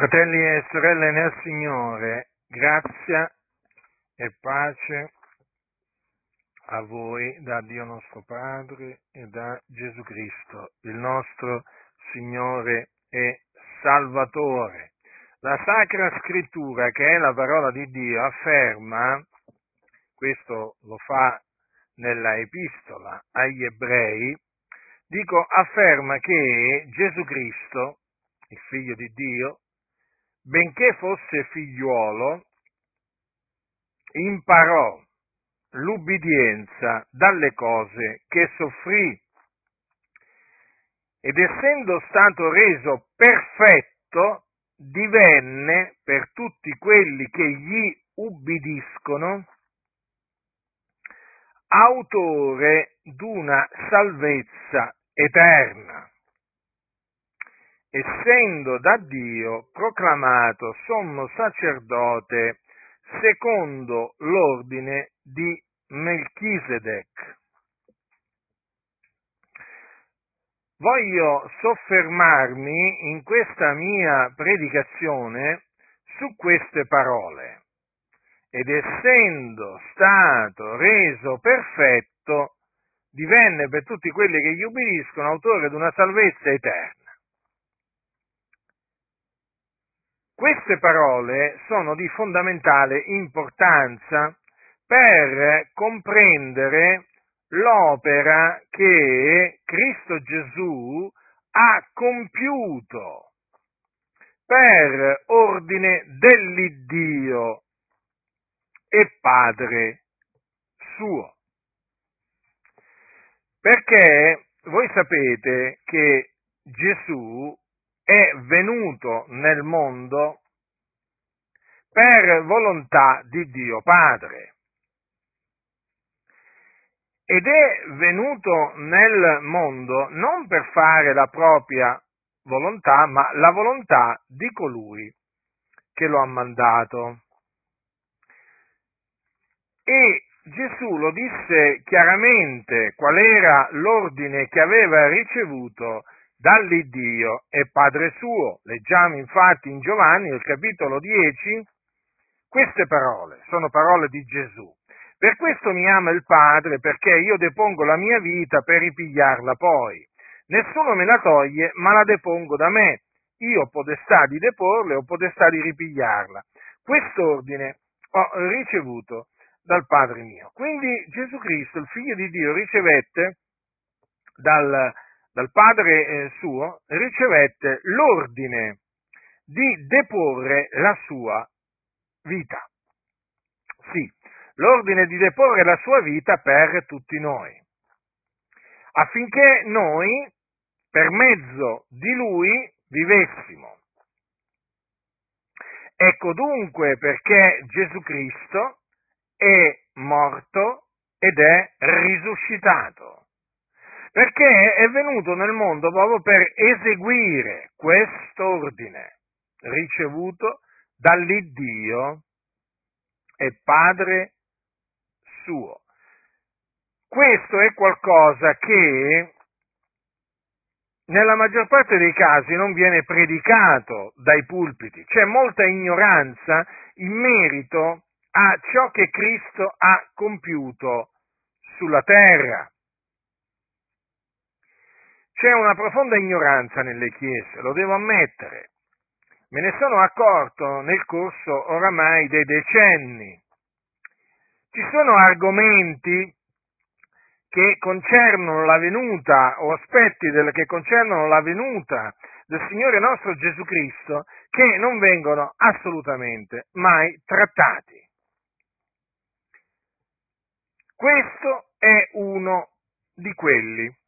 Fratelli e sorelle nel Signore, grazia e pace a voi da Dio nostro Padre e da Gesù Cristo, il nostro Signore e Salvatore. La Sacra Scrittura, che è la parola di Dio, afferma, questo lo fa nella epistola agli ebrei, dico, afferma che Gesù Cristo, il figlio di Dio, benché fosse figliuolo, imparò l'ubbidienza dalle cose che soffrì. Ed essendo stato reso perfetto, divenne per tutti quelli che gli ubbidiscono autore d'una salvezza eterna essendo da Dio proclamato sommo sacerdote secondo l'ordine di Melchisedec. Voglio soffermarmi in questa mia predicazione su queste parole. Ed essendo stato reso perfetto, divenne per tutti quelli che gli ubbidiscono autore di una salvezza eterna. Queste parole sono di fondamentale importanza per comprendere l'opera che Cristo Gesù ha compiuto per ordine dell'Iddio e Padre suo. Perché voi sapete che Gesù è venuto nel mondo per volontà di Dio Padre. Ed è venuto nel mondo non per fare la propria volontà, ma la volontà di colui che lo ha mandato. E Gesù lo disse chiaramente qual era l'ordine che aveva ricevuto dall'Iddio e Padre suo. Leggiamo infatti in Giovanni, nel capitolo 10, queste parole, sono parole di Gesù. Per questo mi ama il Padre, perché io depongo la mia vita per ripigliarla poi. Nessuno me la toglie, ma la depongo da me. Io ho potestà di deporla e ho potestà di ripigliarla. Quest'ordine ho ricevuto dal Padre mio. Quindi Gesù Cristo, il Figlio di Dio, ricevette dal, dal padre eh, suo, ricevette l'ordine di deporre la sua vita. Sì, l'ordine di deporre la sua vita per tutti noi, affinché noi, per mezzo di lui, vivessimo. Ecco dunque perché Gesù Cristo è morto ed è risuscitato perché è venuto nel mondo proprio per eseguire quest'ordine ricevuto dall'Iddio e Padre suo. Questo è qualcosa che nella maggior parte dei casi non viene predicato dai pulpiti, c'è molta ignoranza in merito a ciò che Cristo ha compiuto sulla terra. C'è una profonda ignoranza nelle chiese, lo devo ammettere. Me ne sono accorto nel corso oramai dei decenni. Ci sono argomenti che concernono la venuta o aspetti del, che concernono la venuta del Signore nostro Gesù Cristo che non vengono assolutamente mai trattati. Questo è uno di quelli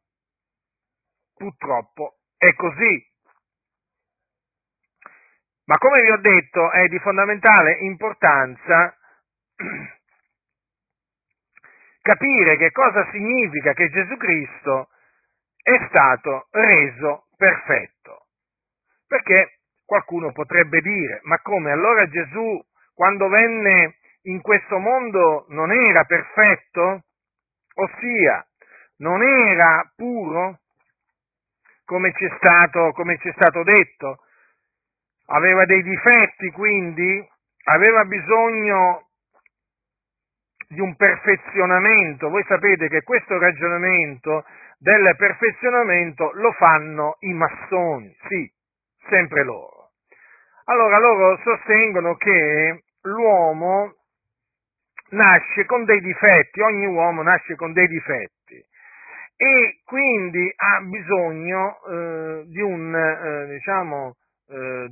purtroppo è così. Ma come vi ho detto è di fondamentale importanza capire che cosa significa che Gesù Cristo è stato reso perfetto. Perché qualcuno potrebbe dire, ma come allora Gesù quando venne in questo mondo non era perfetto? Ossia, non era puro? Come ci è stato, stato detto. aveva dei difetti, quindi aveva bisogno di un perfezionamento. Voi sapete che questo ragionamento del perfezionamento lo fanno i massoni, sì, sempre loro. Allora loro sostengono che l'uomo nasce con dei difetti, ogni uomo nasce con dei difetti e quindi ha bisogno eh, di un, eh, diciamo, eh,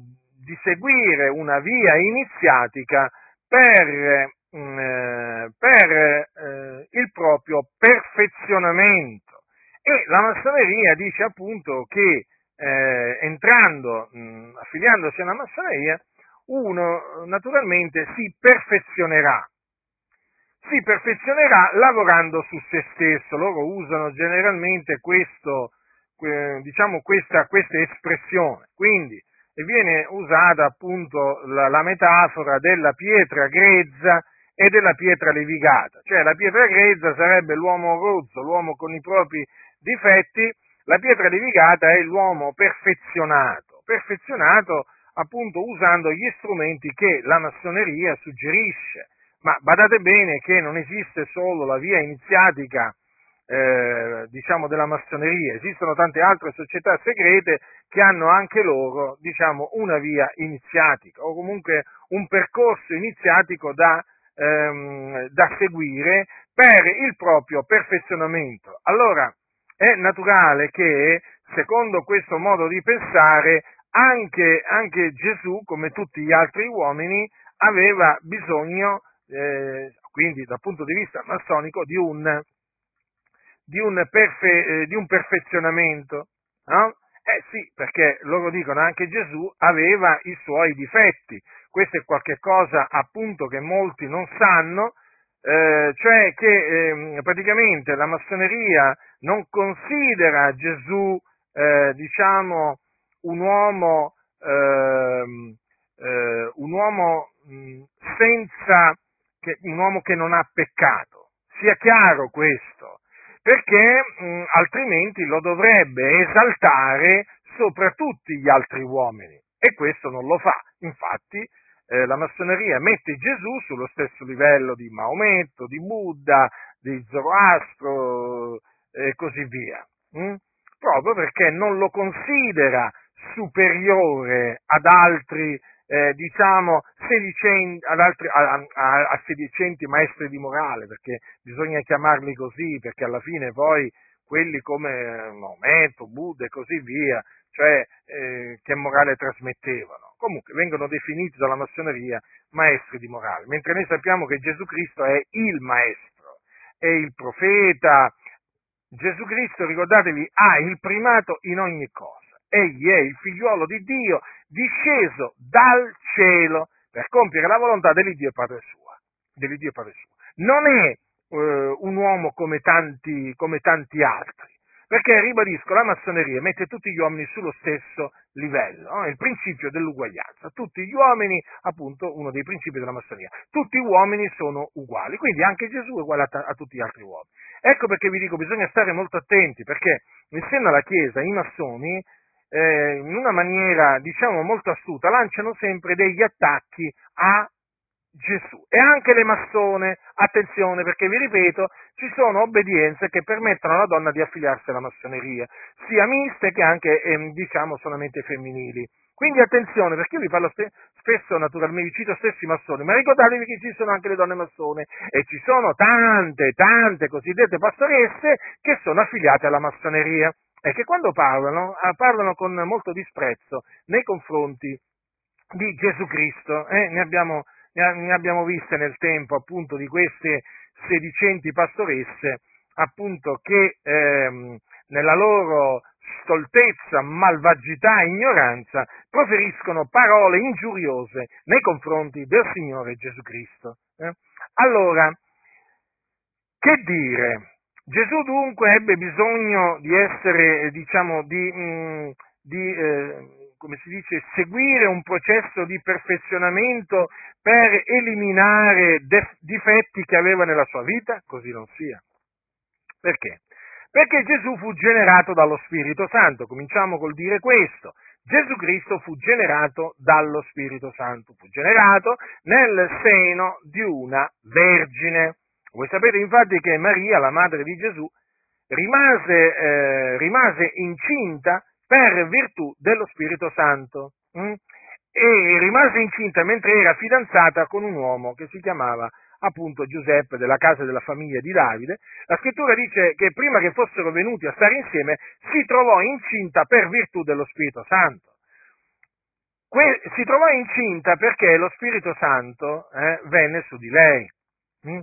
di seguire una via iniziatica per, mm, eh, per eh, il proprio perfezionamento. E la massoneria dice appunto che eh, entrando, mh, mm, affiliandosi alla massoneria, uno naturalmente si perfezionerà, si perfezionerà lavorando su se stesso. Loro usano generalmente questo, diciamo questa, questa espressione. Quindi viene usata appunto la, la metafora della pietra grezza e della pietra levigata, cioè la pietra grezza sarebbe l'uomo rozzo, l'uomo con i propri difetti, la pietra levigata è l'uomo perfezionato, perfezionato appunto usando gli strumenti che la massoneria suggerisce. Ma badate bene che non esiste solo la via iniziatica eh, diciamo della massoneria, esistono tante altre società segrete che hanno anche loro diciamo, una via iniziatica o comunque un percorso iniziatico da, ehm, da seguire per il proprio perfezionamento. Allora è naturale che secondo questo modo di pensare anche, anche Gesù, come tutti gli altri uomini, aveva bisogno, eh, quindi dal punto di vista massonico, di un di un, perfe, eh, di un perfezionamento, no? Eh sì, perché loro dicono anche Gesù aveva i suoi difetti. Questo è qualcosa appunto che molti non sanno, eh, cioè che eh, praticamente la massoneria non considera Gesù, eh, diciamo, un uomo, ehm, eh, un uomo mh, senza, che, un uomo che non ha peccato. Sia chiaro questo perché mh, altrimenti lo dovrebbe esaltare sopra tutti gli altri uomini e questo non lo fa. Infatti eh, la massoneria mette Gesù sullo stesso livello di Maometto, di Buddha, di Zoroastro e così via, mh? proprio perché non lo considera superiore ad altri eh, diciamo, sedicenti, altri, a, a, a, sedicenti maestri di morale, perché bisogna chiamarli così, perché alla fine poi quelli come Maometto, Buddha e così via, cioè eh, che morale trasmettevano, comunque vengono definiti dalla massoneria maestri di morale, mentre noi sappiamo che Gesù Cristo è il maestro, è il profeta, Gesù Cristo, ricordatevi, ha il primato in ogni cosa. Egli è il figliuolo di Dio, disceso dal cielo per compiere la volontà dell'Iddio Padre sua. Dell'Iddio Padre sua. Non è eh, un uomo come tanti, come tanti altri, perché, ribadisco, la massoneria mette tutti gli uomini sullo stesso livello, no? il principio dell'uguaglianza. Tutti gli uomini, appunto, uno dei principi della massoneria, tutti gli uomini sono uguali, quindi anche Gesù è uguale a, a tutti gli altri uomini. Ecco perché vi dico, bisogna stare molto attenti, perché in seno alla Chiesa i massoni eh, in una maniera, diciamo, molto astuta, lanciano sempre degli attacchi a Gesù. E anche le massone, attenzione, perché vi ripeto, ci sono obbedienze che permettono alla donna di affiliarsi alla massoneria, sia miste che anche, eh, diciamo, solamente femminili. Quindi attenzione, perché io vi parlo spe- spesso, naturalmente, vi cito stessi massoni, ma ricordatevi che ci sono anche le donne massone e ci sono tante, tante cosiddette pastoresse che sono affiliate alla massoneria è che quando parlano, ah, parlano con molto disprezzo nei confronti di Gesù Cristo. Eh? Ne, abbiamo, ne, abbiamo, viste nel tempo appunto di queste sedicenti pastoresse appunto che ehm, nella loro stoltezza, malvagità e ignoranza proferiscono parole ingiuriose nei confronti del Signore Gesù Cristo. Eh? Allora, che dire? Gesù dunque ebbe bisogno di essere, diciamo, di, mm, di eh, come si dice, seguire un processo di perfezionamento per eliminare def- difetti che aveva nella sua vita? Così non sia. Perché? Perché Gesù fu generato dallo Spirito Santo, cominciamo col dire questo. Gesù Cristo fu generato dallo Spirito Santo, fu generato nel seno di una vergine. Voi sapete infatti che Maria, la madre di Gesù, rimase, eh, rimase incinta per virtù dello Spirito Santo hm? e rimase incinta mentre era fidanzata con un uomo che si chiamava appunto Giuseppe della casa della famiglia di Davide, la scrittura dice che prima che fossero venuti a stare insieme si trovò incinta per virtù dello Spirito Santo. Que- si trovò incinta perché lo Spirito Santo eh, venne su di lei, hm?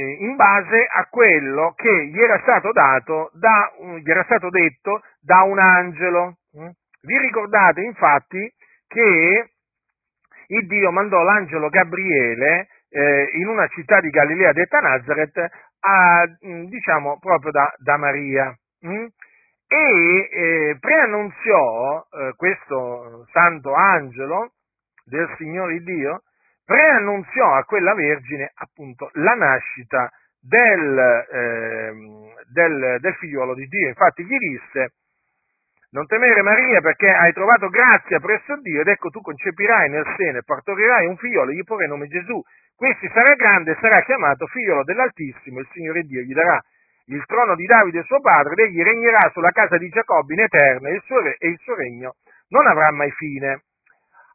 In base a quello che gli era stato dato, da, gli era stato detto da un angelo. Hm? Vi ricordate infatti che il Dio mandò l'angelo Gabriele eh, in una città di Galilea detta Nazareth, a, mm, diciamo proprio da, da Maria. Hm? E eh, preannunziò eh, questo santo angelo del Signore Dio, preannunziò a quella Vergine appunto la nascita del, eh, del, del figliuolo di Dio. Infatti gli disse, non temere Maria perché hai trovato grazia presso Dio ed ecco tu concepirai nel seno e partorirai un figliolo gli porrai nome Gesù. Questi sarà grande e sarà chiamato figliolo dell'Altissimo, il Signore Dio gli darà il trono di Davide suo padre ed egli regnerà sulla casa di Giacobbe in eterno e il suo, e il suo regno non avrà mai fine.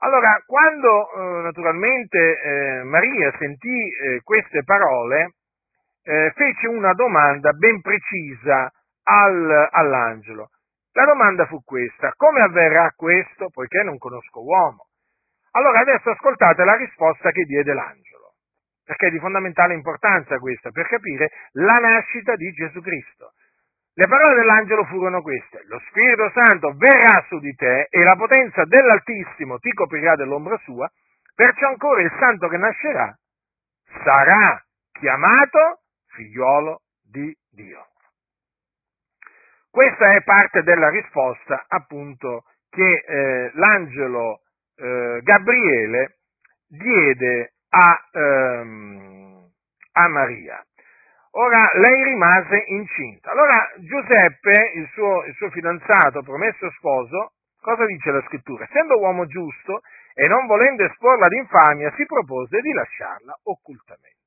Allora, quando eh, naturalmente eh, Maria sentì eh, queste parole, eh, fece una domanda ben precisa al, all'angelo. La domanda fu questa, come avverrà questo poiché non conosco uomo? Allora adesso ascoltate la risposta che diede l'angelo, perché è di fondamentale importanza questa, per capire la nascita di Gesù Cristo. Le parole dell'angelo furono queste, lo Spirito Santo verrà su di te e la potenza dell'Altissimo ti coprirà dell'ombra sua, perciò ancora il santo che nascerà sarà chiamato figliuolo di Dio. Questa è parte della risposta appunto che eh, l'angelo eh, Gabriele diede a, ehm, a, Maria. Ora lei rimase incinta. Allora Giuseppe, il suo, il suo fidanzato, promesso sposo, cosa dice la scrittura? Essendo uomo giusto e non volendo esporla ad infamia, si propose di lasciarla occultamente.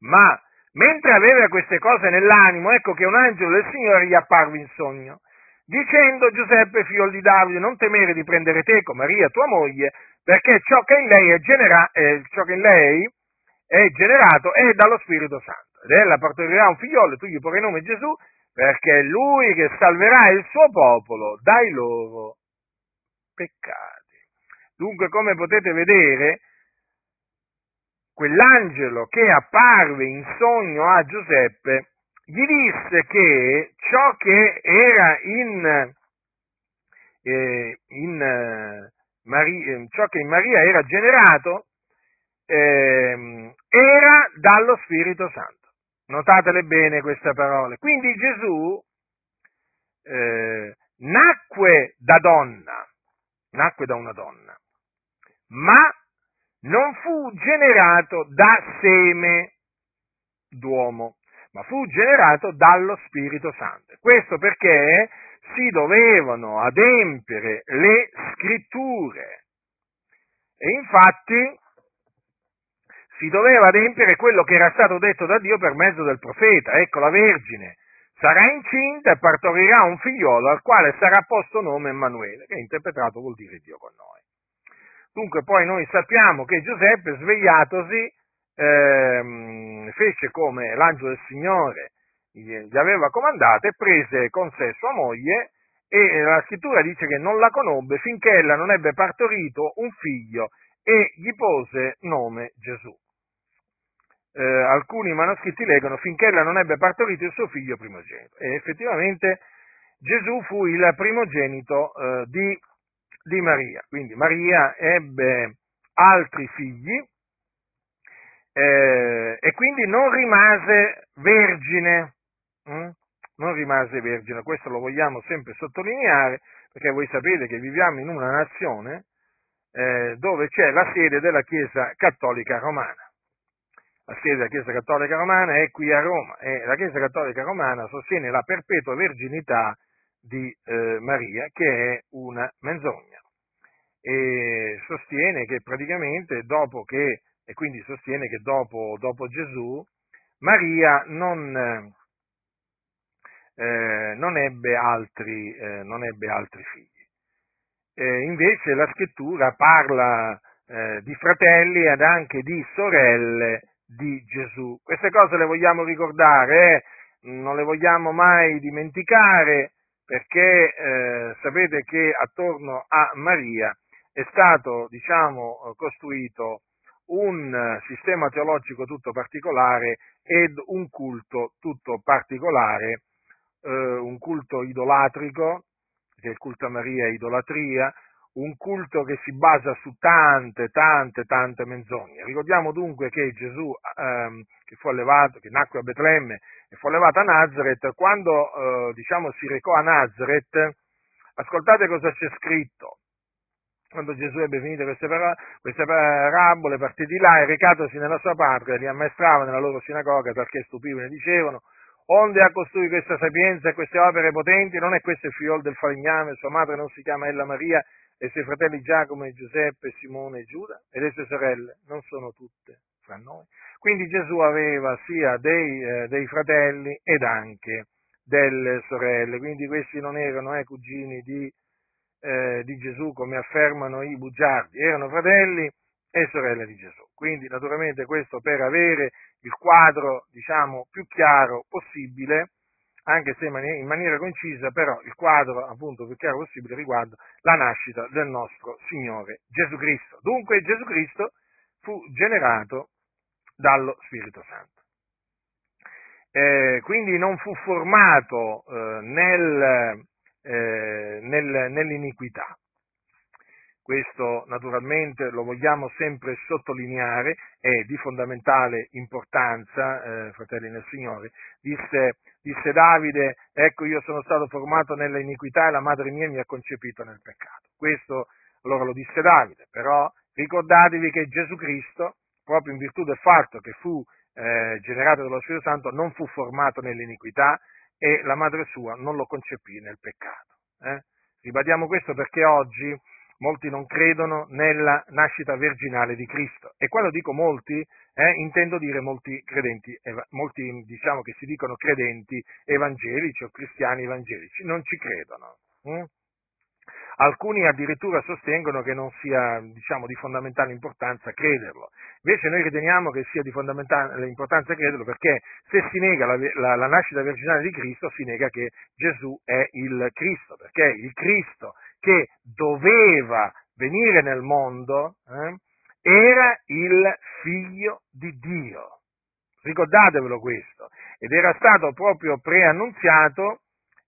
Ma Mentre aveva queste cose nell'animo, ecco che un angelo del Signore gli apparve in sogno, dicendo Giuseppe, figlio di Davide, non temere di prendere teco, Maria, tua moglie, perché ciò che in lei è, genera- eh, in lei è generato è dallo Spirito Santo. Ed ella partorirà un figliolo tu gli porrai nome Gesù, perché è lui che salverà il suo popolo dai loro peccati. Dunque, come potete vedere, quell'angelo che apparve in sogno a Giuseppe gli disse che ciò che era in, eh, in, eh, Maria, eh, ciò che in Maria era generato eh, era dallo Spirito Santo. Notatele bene queste parole. Quindi Gesù eh, nacque da donna, nacque da una donna, ma non fu generato da seme d'uomo, ma fu generato dallo Spirito Santo. Questo perché si dovevano adempiere le scritture. E infatti si doveva adempiere quello che era stato detto da Dio per mezzo del profeta. Ecco, la Vergine sarà incinta e partorirà un figliolo al quale sarà posto nome Emanuele, che interpretato vuol dire Dio con noi. Dunque poi noi sappiamo che Giuseppe, svegliatosi, ehm, fece come l'angelo del Signore gli aveva comandato e prese con sé sua moglie e la scrittura dice che non la conobbe finché ella non ebbe partorito un figlio e gli pose nome Gesù. Eh, alcuni manoscritti leggono finché ella non ebbe partorito il suo figlio primogenito. E effettivamente Gesù fu il primogenito eh, di di Maria. Quindi Maria ebbe altri figli eh, e quindi non rimase vergine. Hm? Non rimase vergine, questo lo vogliamo sempre sottolineare perché voi sapete che viviamo in una nazione eh, dove c'è la sede della Chiesa Cattolica Romana. La sede della Chiesa Cattolica Romana è qui a Roma e la Chiesa Cattolica Romana sostiene la perpetua verginità di eh, Maria, che è una menzogna. E sostiene che praticamente dopo che, e quindi sostiene che dopo, dopo Gesù, Maria non, eh, non, ebbe altri, eh, non, ebbe altri, figli. Invece la scrittura parla eh, di fratelli ed anche di sorelle di Gesù. Queste cose le vogliamo ricordare, eh? non le vogliamo mai dimenticare perché eh, sapete che attorno a Maria è stato, diciamo, costruito un sistema teologico tutto particolare ed un culto tutto particolare, eh, un culto idolatrico, che il culto a Maria è idolatria, un culto che si basa su tante, tante, tante menzogne. Ricordiamo dunque che Gesù, ehm, che fu allevato, che nacque a Betlemme e fu allevato a Nazareth, quando eh, diciamo, si recò a Nazareth, ascoltate cosa c'è scritto. Quando Gesù ebbe finito queste, parole, queste parabole, partì di là e recatosi nella sua patria, li ammaestrava nella loro sinagoga, talché stupivano e dicevano, onde ha costui questa sapienza e queste opere potenti, non è questo il figlio del falegname, sua madre non si chiama Ella Maria, e i suoi fratelli Giacomo Giuseppe, Simone e Giuda, e le sue sorelle non sono tutte fra noi. Quindi Gesù aveva sia dei, eh, dei fratelli ed anche delle sorelle, quindi questi non erano eh, cugini di, eh, di Gesù come affermano i bugiardi, erano fratelli e sorelle di Gesù. Quindi naturalmente questo per avere il quadro diciamo, più chiaro possibile anche se in maniera concisa, però il quadro appunto più chiaro possibile riguarda la nascita del nostro Signore Gesù Cristo. Dunque Gesù Cristo fu generato dallo Spirito Santo. Eh, quindi non fu formato eh, nel, eh, nel, nell'iniquità, questo naturalmente lo vogliamo sempre sottolineare, è di fondamentale importanza, eh, fratelli nel Signore. Disse, disse, Davide, ecco io sono stato formato nella iniquità e la madre mia mi ha concepito nel peccato. Questo allora lo disse Davide, però ricordatevi che Gesù Cristo, proprio in virtù del fatto che fu eh, generato dallo Spirito Santo, non fu formato nell'iniquità e la madre sua non lo concepì nel peccato. Eh? Ribadiamo questo perché oggi molti non credono nella nascita virginale di Cristo. E quando dico molti, eh, intendo dire molti credenti, molti diciamo che si dicono credenti evangelici o cristiani evangelici, non ci credono. Hm? Alcuni addirittura sostengono che non sia diciamo, di fondamentale importanza crederlo. Invece noi riteniamo che sia di fondamentale importanza crederlo perché se si nega la, la, la nascita virginale di Cristo si nega che Gesù è il Cristo, perché il Cristo che doveva venire nel mondo eh, era il figlio di Dio. Ricordatevelo questo. Ed era stato proprio preannunziato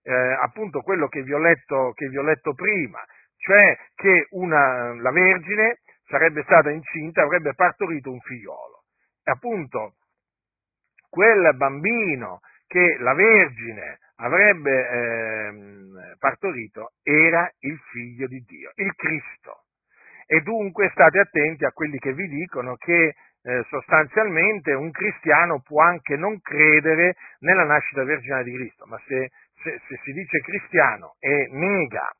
eh, appunto quello che vi, letto, che vi, ho letto, prima, cioè che una, la Vergine sarebbe stata incinta e avrebbe partorito un figliolo. E appunto quel bambino che la Vergine avrebbe eh, partorito era il figlio di Dio, il Cristo. E dunque state attenti a quelli che vi dicono che eh, sostanzialmente un cristiano può anche non credere nella nascita virginale di Cristo, ma se, se, se si dice cristiano e nega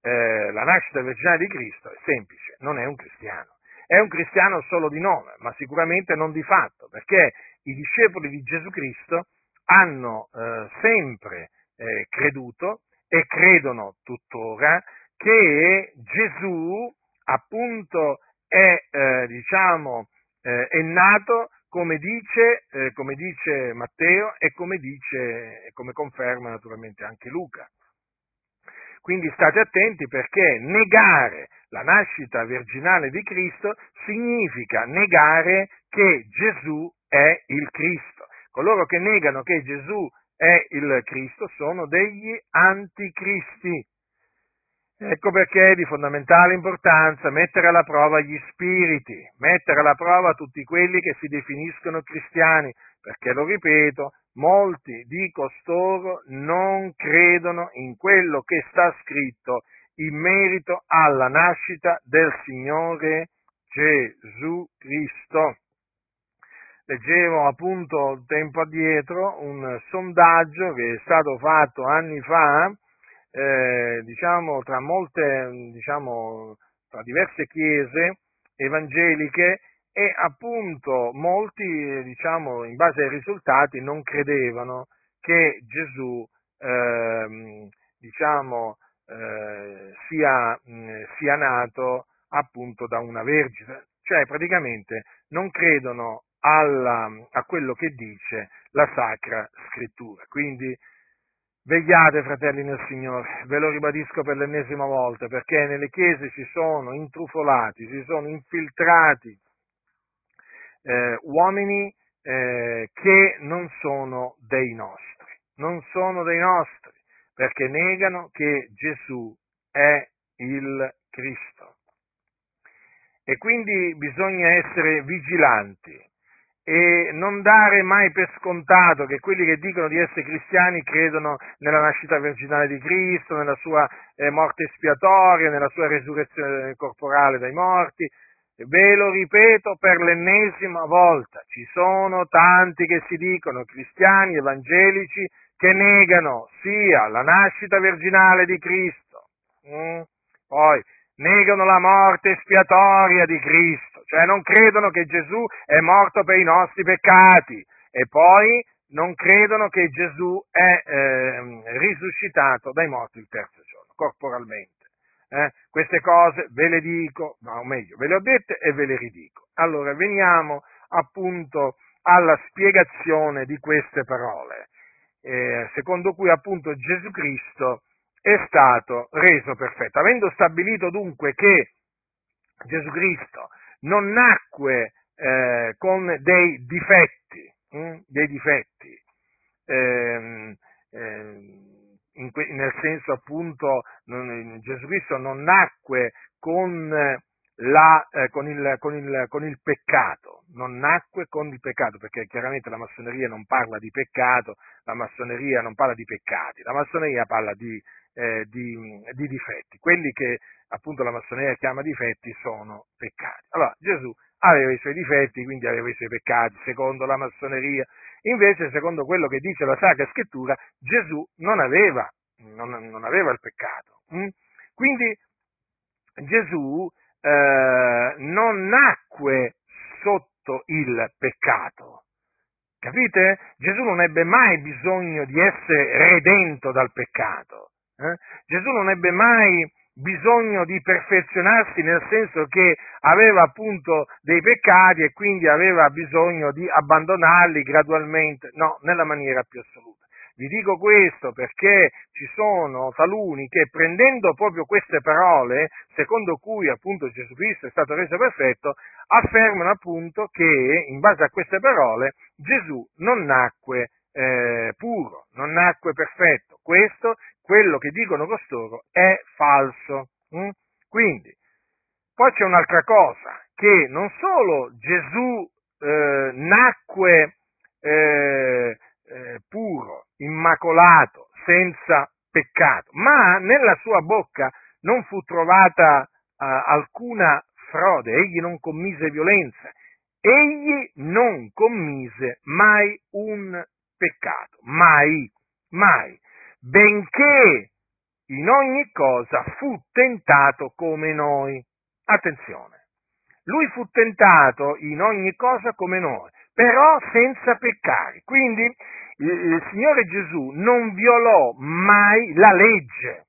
eh, la nascita virginale di Cristo, è semplice, non è un cristiano. È un cristiano solo di nome, ma sicuramente non di fatto, perché i discepoli di Gesù Cristo hanno eh, sempre eh, creduto e credono tuttora che Gesù appunto è, eh, diciamo, eh, è nato come dice, eh, come dice, Matteo e come, dice, come conferma naturalmente anche Luca. Quindi state attenti perché negare la nascita virginale di Cristo significa negare che Gesù è il Cristo. Coloro che negano che Gesù è il Cristo sono degli anticristi. Ecco perché è di fondamentale importanza mettere alla prova gli spiriti, mettere alla prova tutti quelli che si definiscono cristiani, perché lo ripeto, molti di costoro non credono in quello che sta scritto in merito alla nascita del Signore Gesù Cristo. Leggevo appunto tempo addietro un sondaggio che è stato fatto anni fa eh, diciamo, tra molte, diciamo, tra diverse chiese evangeliche e appunto molti, diciamo, in base ai risultati non credevano che Gesù, eh, diciamo, eh, sia, mh, sia nato appunto da una vergine, cioè praticamente non credono alla, a quello che dice la Sacra Scrittura. Quindi vegliate, fratelli nel Signore, ve lo ribadisco per l'ennesima volta, perché nelle chiese si sono intrufolati, si sono infiltrati eh, uomini eh, che non sono dei nostri, non sono dei nostri, perché negano che Gesù è il Cristo. E quindi bisogna essere vigilanti e non dare mai per scontato che quelli che dicono di essere cristiani credono nella nascita virginale di Cristo, nella sua eh, morte espiatoria, nella sua resurrezione corporale dai morti. Ve lo ripeto per l'ennesima volta, ci sono tanti che si dicono cristiani evangelici che negano sia la nascita virginale di Cristo, mm? poi negano la morte espiatoria di Cristo, cioè non credono che Gesù è morto per i nostri peccati e poi non credono che Gesù è eh, risuscitato dai morti il terzo giorno, corporalmente. Eh? Queste cose ve le dico, o meglio, ve le ho dette e ve le ridico. Allora, veniamo appunto alla spiegazione di queste parole, eh, secondo cui appunto Gesù Cristo è stato reso perfetto. Avendo stabilito dunque che Gesù Cristo non nacque eh, con dei difetti, hm, dei difetti. Ehm, que- nel senso appunto non, Gesù Cristo non nacque con, la, eh, con, il, con, il, con il peccato, non nacque con il peccato, perché chiaramente la massoneria non parla di peccato, la massoneria non parla di peccati, la massoneria parla di eh, di, di, difetti. Quelli che appunto la massoneria chiama difetti sono peccati. Allora Gesù aveva i suoi difetti, quindi aveva i suoi peccati, secondo la massoneria. Invece, secondo quello che dice la Sacra Scrittura, Gesù non aveva, non, non aveva il peccato. Mm? Quindi Gesù eh, non nacque sotto il peccato. Capite? Gesù non ebbe mai bisogno di essere redento dal peccato. Eh? Gesù non ebbe mai bisogno di perfezionarsi nel senso che aveva appunto dei peccati e quindi aveva bisogno di abbandonarli gradualmente, no, nella maniera più assoluta. Vi dico questo perché ci sono taluni che prendendo proprio queste parole, secondo cui appunto Gesù Cristo è stato reso perfetto, affermano appunto che in base a queste parole Gesù non nacque eh, puro, non nacque perfetto. Questo quello che dicono costoro è falso. Mm? Quindi, poi c'è un'altra cosa, che non solo Gesù eh, nacque eh, eh, puro, immacolato, senza peccato, ma nella sua bocca non fu trovata eh, alcuna frode, egli non commise violenza, egli non commise mai un peccato, mai, mai benché in ogni cosa fu tentato come noi. Attenzione, lui fu tentato in ogni cosa come noi, però senza peccare. Quindi il Signore Gesù non violò mai la legge.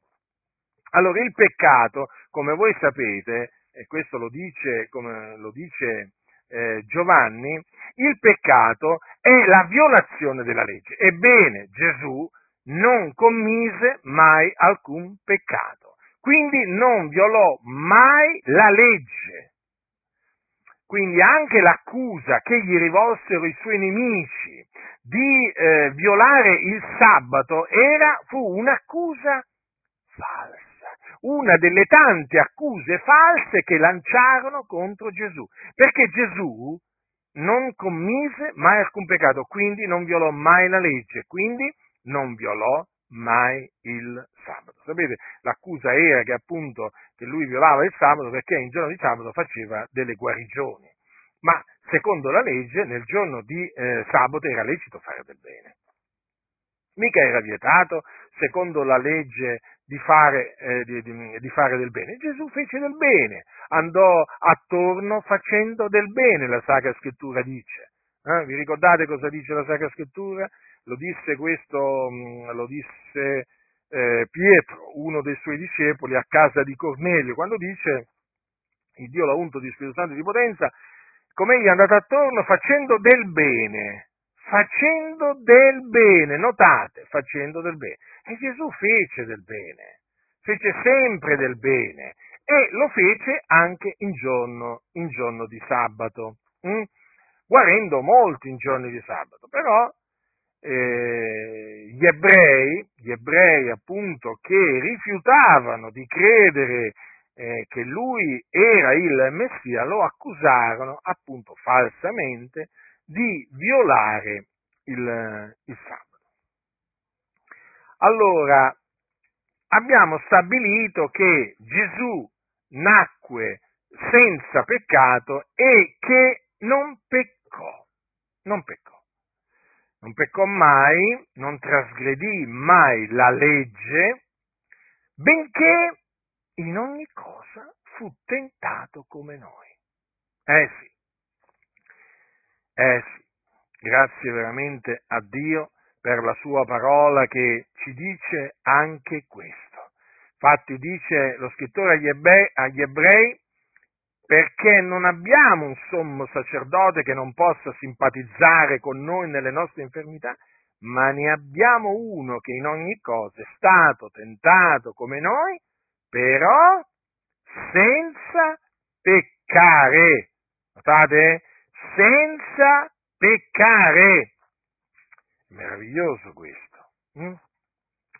Allora il peccato, come voi sapete, e questo lo dice, come lo dice eh, Giovanni, il peccato è la violazione della legge. Ebbene, Gesù non commise mai alcun peccato, quindi non violò mai la legge. Quindi anche l'accusa che gli rivolsero i suoi nemici di eh, violare il sabato era, fu un'accusa falsa, una delle tante accuse false che lanciarono contro Gesù, perché Gesù non commise mai alcun peccato, quindi non violò mai la legge, quindi non violò mai il sabato. Sapete, l'accusa era che appunto che lui violava il sabato perché in giorno di sabato faceva delle guarigioni, ma secondo la legge nel giorno di eh, sabato era lecito fare del bene. Mica era vietato, secondo la legge di fare, eh, di, di, di fare, del bene. Gesù fece del bene, andò attorno facendo del bene, la Sacra Scrittura dice. Eh? Vi ricordate cosa dice la Sacra Scrittura? Lo disse questo, mm, lo disse eh, Pietro, uno dei suoi discepoli, a casa di Cornelio, quando dice, il Dio l'ha unto di Spirito Santo di potenza, come egli è andato attorno facendo del bene, facendo del bene, notate, facendo del bene. E Gesù fece del bene, fece sempre del bene e lo fece anche in giorno, in giorno di sabato, hm? guarendo molti in giorni di sabato, però eh, gli ebrei, gli ebrei appunto che rifiutavano di credere eh, che lui era il Messia, lo accusarono appunto falsamente di violare il, il sabato. Allora, abbiamo stabilito che Gesù nacque senza peccato e che non peccò, non peccò. Non peccò mai, non trasgredì mai la legge, benché in ogni cosa fu tentato come noi. Eh sì, eh sì, grazie veramente a Dio per la sua parola che ci dice anche questo. Infatti dice lo scrittore agli ebrei, agli ebrei perché non abbiamo un sommo sacerdote che non possa simpatizzare con noi nelle nostre infermità, ma ne abbiamo uno che in ogni cosa è stato tentato come noi, però senza peccare. Notate? Senza peccare. Meraviglioso questo. Mm?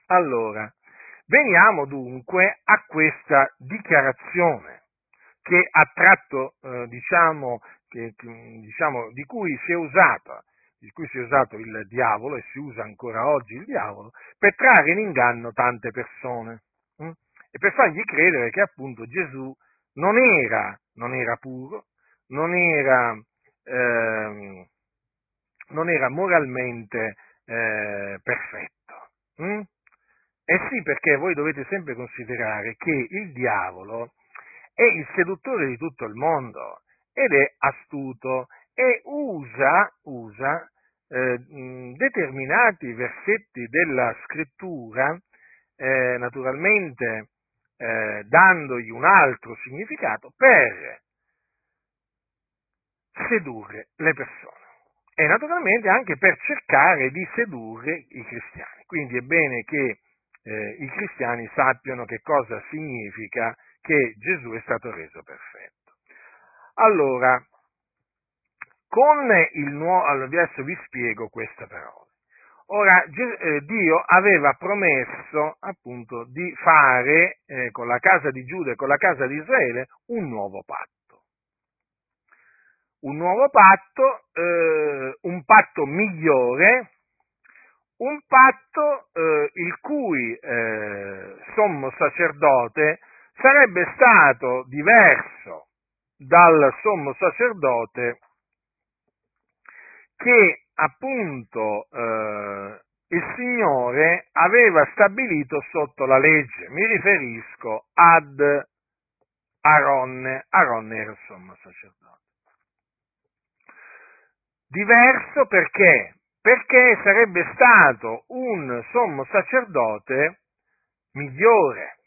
Allora, veniamo dunque a questa dichiarazione che ha tratto, eh, diciamo, che, diciamo, di cui si è usato di cui si è usato il diavolo e si usa ancora oggi il diavolo per trarre in inganno tante persone. Hm? e per fargli credere che appunto Gesù non era, non era puro, non era, eh, non era moralmente eh, perfetto. Mm? Eh sì, perché voi dovete sempre considerare che il diavolo è il seduttore di tutto il mondo ed è astuto e usa, usa eh, determinati versetti della scrittura, eh, naturalmente eh, dandogli un altro significato per sedurre le persone e naturalmente anche per cercare di sedurre i cristiani. Quindi è bene che eh, i cristiani sappiano che cosa significa che Gesù è stato reso perfetto. Allora, con il nuovo, adesso vi spiego questa parola. Ora, eh, Dio aveva promesso appunto di fare eh, con la casa di Giuda e con la casa di Israele un nuovo patto. Un nuovo patto, eh, un patto migliore, un patto eh, il cui eh, sommo sacerdote sarebbe stato diverso dal sommo sacerdote che appunto eh, il Signore aveva stabilito sotto la legge. Mi riferisco ad Aaronne. Aaronne era il sommo sacerdote. Diverso perché? Perché sarebbe stato un sommo sacerdote migliore.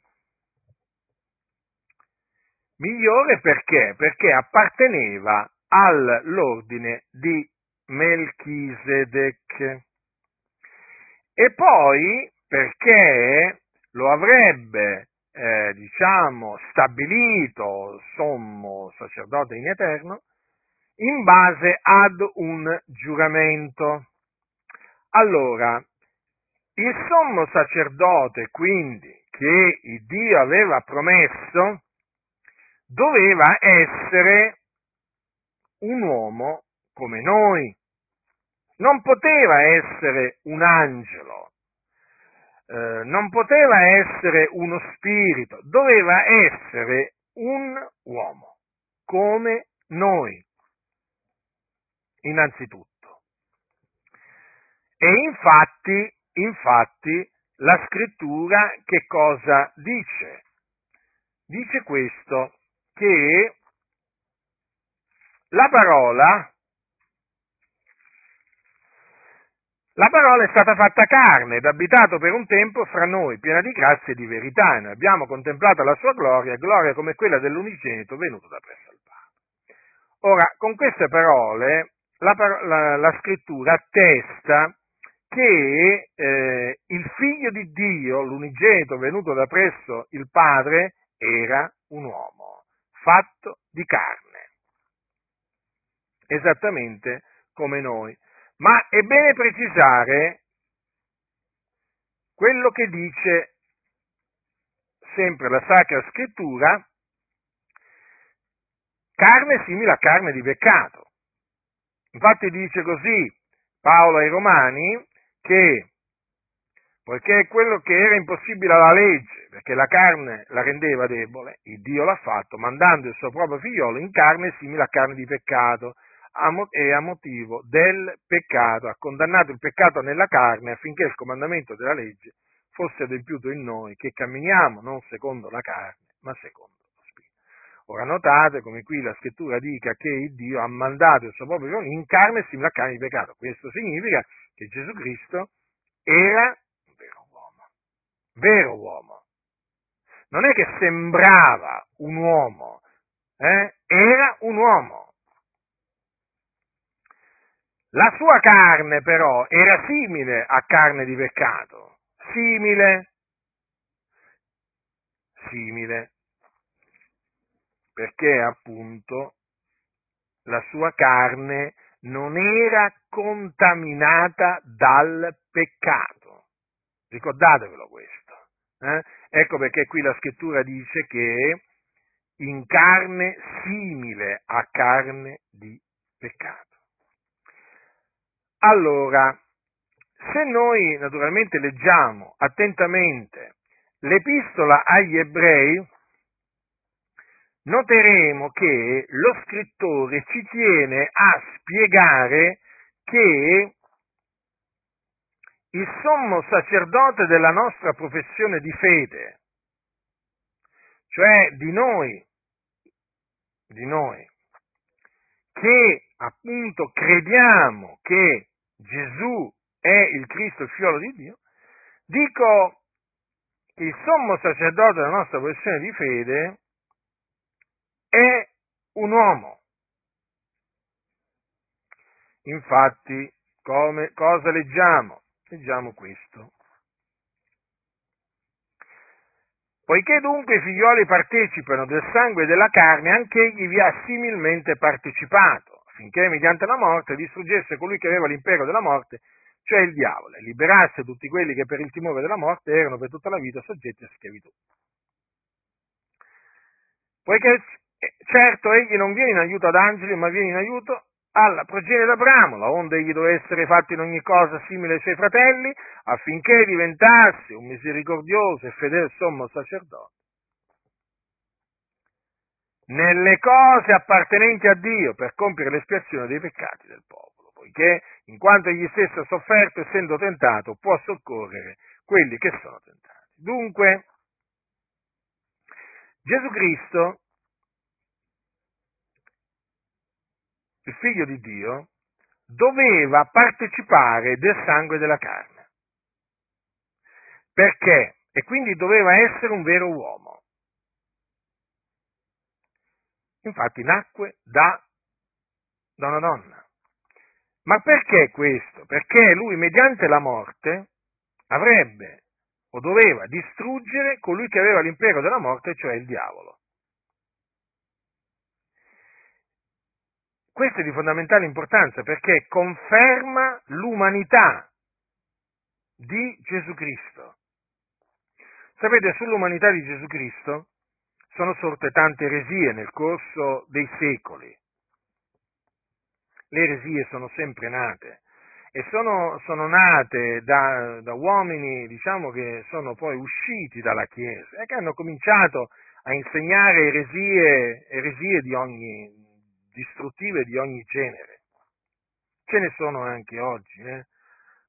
Migliore perché? Perché apparteneva all'ordine di Melchisedec. E poi perché lo avrebbe, eh, diciamo, stabilito sommo sacerdote in eterno in base ad un giuramento. Allora, il sommo sacerdote, quindi, che Dio aveva promesso, doveva essere un uomo come noi. Non poteva essere un angelo, eh, non poteva essere uno spirito, doveva essere un uomo, come noi, innanzitutto. E infatti, infatti, la scrittura che cosa dice? Dice questo, che la parola, la parola è stata fatta carne ed abitato per un tempo fra noi, piena di grazia e di verità, e noi abbiamo contemplato la sua gloria, gloria come quella dell'unigenito venuto da presso il Padre. Ora, con queste parole, la, la, la scrittura attesta che eh, il figlio di Dio, l'unigenito venuto da presso il Padre, era un uomo, fatto di carne esattamente come noi. Ma è bene precisare quello che dice sempre la Sacra Scrittura, carne simile a carne di peccato. Infatti dice così Paolo ai Romani che poiché quello che era impossibile alla legge, perché la carne la rendeva debole, il Dio l'ha fatto mandando il suo proprio figliolo in carne simile a carne di peccato, e a motivo del peccato, ha condannato il peccato nella carne affinché il comandamento della legge fosse adempiuto in noi che camminiamo non secondo la carne, ma secondo lo Spirito. Ora notate come qui la scrittura dica che Dio ha mandato il suo proprio figlio in carne simile a carne di peccato. Questo significa che Gesù Cristo era vero uomo. Non è che sembrava un uomo, eh? era un uomo la sua carne però era simile a carne di peccato, simile, simile, perché appunto la sua carne non era contaminata dal peccato. Ricordatevelo questo. Eh? Ecco perché qui la scrittura dice che in carne simile a carne di peccato. Allora, se noi naturalmente leggiamo attentamente l'epistola agli ebrei, noteremo che lo scrittore ci tiene a spiegare che il sommo sacerdote della nostra professione di fede, cioè di noi, di noi, che appunto crediamo che Gesù è il Cristo, il fiolo di Dio, dico che il sommo sacerdote della nostra professione di fede è un uomo. Infatti, come, cosa leggiamo? Leggiamo questo. Poiché dunque i figlioli partecipano del sangue e della carne, anche egli vi ha similmente partecipato affinché mediante la morte distruggesse colui che aveva l'impero della morte, cioè il diavolo, e liberasse tutti quelli che per il timore della morte erano per tutta la vita soggetti a schiavitù. Poiché certo egli non viene in aiuto ad angeli, ma viene in aiuto alla progenie d'Abramo, la onde egli doveva essere fatto in ogni cosa simile ai suoi fratelli, affinché diventasse un misericordioso e fedele sommo sacerdote nelle cose appartenenti a Dio per compiere l'espiazione dei peccati del popolo, poiché in quanto egli stesso ha sofferto essendo tentato può soccorrere quelli che sono tentati. Dunque, Gesù Cristo, il figlio di Dio, doveva partecipare del sangue della carne. Perché? E quindi doveva essere un vero uomo. Infatti nacque da, da una donna. Ma perché questo? Perché lui mediante la morte avrebbe o doveva distruggere colui che aveva l'impero della morte, cioè il diavolo. Questo è di fondamentale importanza perché conferma l'umanità di Gesù Cristo. Sapete, sull'umanità di Gesù Cristo sono sorte tante eresie nel corso dei secoli. Le eresie sono sempre nate e sono, sono nate da, da, uomini, diciamo, che sono poi usciti dalla Chiesa e che hanno cominciato a insegnare eresie, eresie di ogni, distruttive di ogni genere. Ce ne sono anche oggi, eh?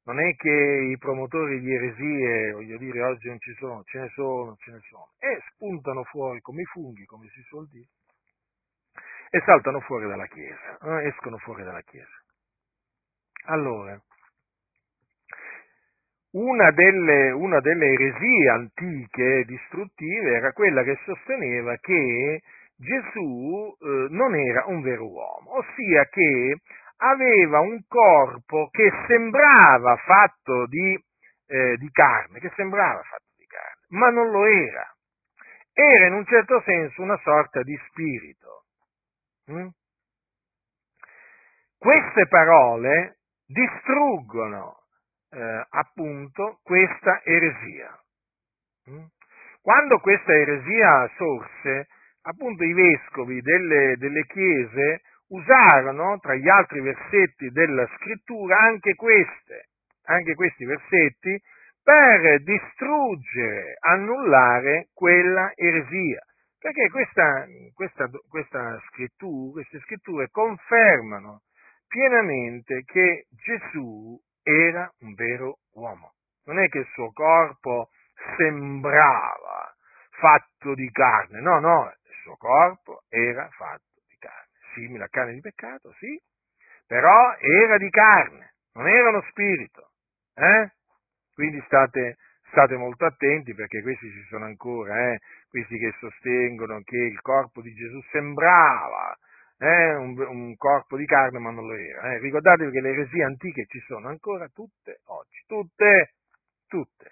non è che i promotori di eresie, voglio dire, oggi non ci sono, ce ne sono, ce ne sono, e spuntano fuori come i funghi, come si suol dire, e saltano fuori dalla Chiesa, eh, escono fuori dalla Chiesa. Allora, una delle, una delle eresie antiche distruttive era quella che sosteneva che Gesù eh, non era un vero uomo, ossia che aveva un corpo che sembrava fatto di, eh, di carne, che sembrava fatto di carne, ma non lo era. Era in un certo senso una sorta di spirito. Mm? Queste parole distruggono eh, appunto questa eresia. Mm? Quando questa eresia sorse, appunto i vescovi delle, delle chiese usarono tra gli altri versetti della scrittura anche queste, anche questi versetti per distruggere, annullare quella eresia. Perché questa, questa, questa scrittura, queste scritture confermano pienamente che Gesù era un vero uomo. Non è che il suo corpo sembrava fatto di carne, no, no, suo corpo era fatto simile a carne di peccato, sì, però era di carne, non era uno spirito. Eh? Quindi state, state, molto attenti perché questi ci sono ancora, eh? questi che sostengono che il corpo di Gesù sembrava eh? un, un, corpo di carne ma non lo era. Eh? Ricordatevi che le eresie antiche ci sono ancora tutte oggi, tutte, tutte.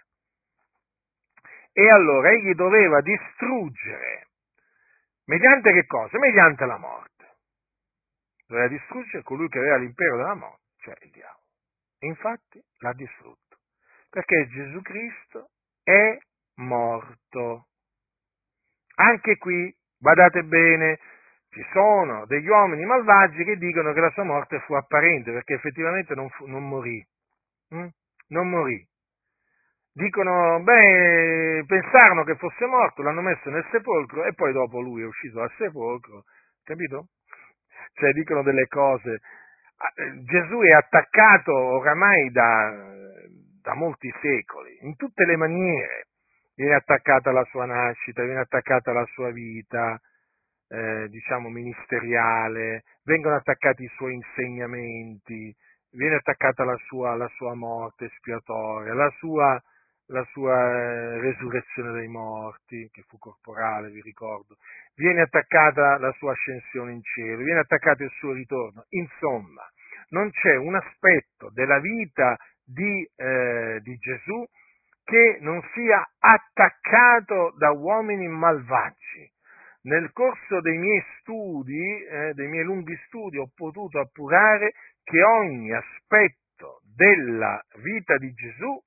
E allora egli doveva distruggere, mediante che cosa? Mediante la morte doveva distruggere colui che aveva l'impero della morte, cioè il diavolo. E infatti l'ha distrutto, perché Gesù Cristo è morto. Anche qui, badate bene, ci sono degli uomini malvagi che dicono che la sua morte fu apparente, perché effettivamente non, fu, non morì. Mm? Non morì. Dicono, beh, pensarono che fosse morto, l'hanno messo nel sepolcro e poi dopo lui è uscito dal sepolcro, capito? cioè dicono delle cose. Ah, eh, Gesù è attaccato oramai da, da molti secoli, in tutte le maniere. Viene attaccata la sua nascita, viene attaccata la sua vita, eh, diciamo, ministeriale, vengono attaccati i suoi insegnamenti, viene attaccata la sua, la sua morte espiatoria, la sua, la sua eh, resurrezione dai morti, che fu corporale, vi ricordo, viene attaccata la sua ascensione in cielo, viene attaccato il suo ritorno. Insomma, non c'è un aspetto della vita di, eh, di Gesù che non sia attaccato da uomini malvagi. Nel corso dei miei studi, eh, dei miei lunghi studi, ho potuto appurare che ogni aspetto della vita di Gesù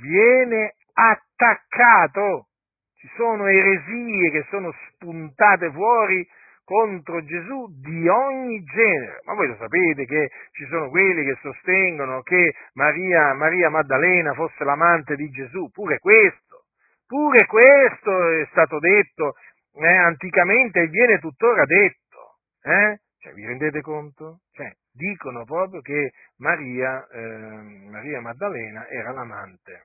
viene attaccato. Ci sono eresie che sono spuntate fuori contro Gesù di ogni genere. Ma voi lo sapete che ci sono quelli che sostengono che Maria, Maria Maddalena fosse l'amante di Gesù, pure questo, pure questo è stato detto eh, anticamente e viene tuttora detto. Eh? Cioè, vi rendete conto? Cioè, dicono proprio che Maria, eh, Maria Maddalena era l'amante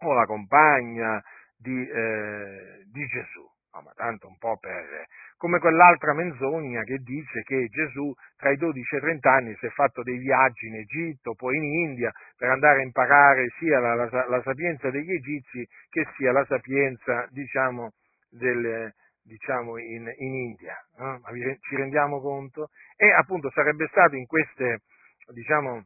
o la compagna di, eh, di Gesù. No, ma tanto un po' per... come quell'altra menzogna che dice che Gesù tra i 12 e i 30 anni si è fatto dei viaggi in Egitto, poi in India, per andare a imparare sia la, la, la sapienza degli egizi che sia la sapienza, diciamo, del, diciamo in, in, India. No? Ma ci rendiamo conto? E appunto sarebbe stato in queste, diciamo,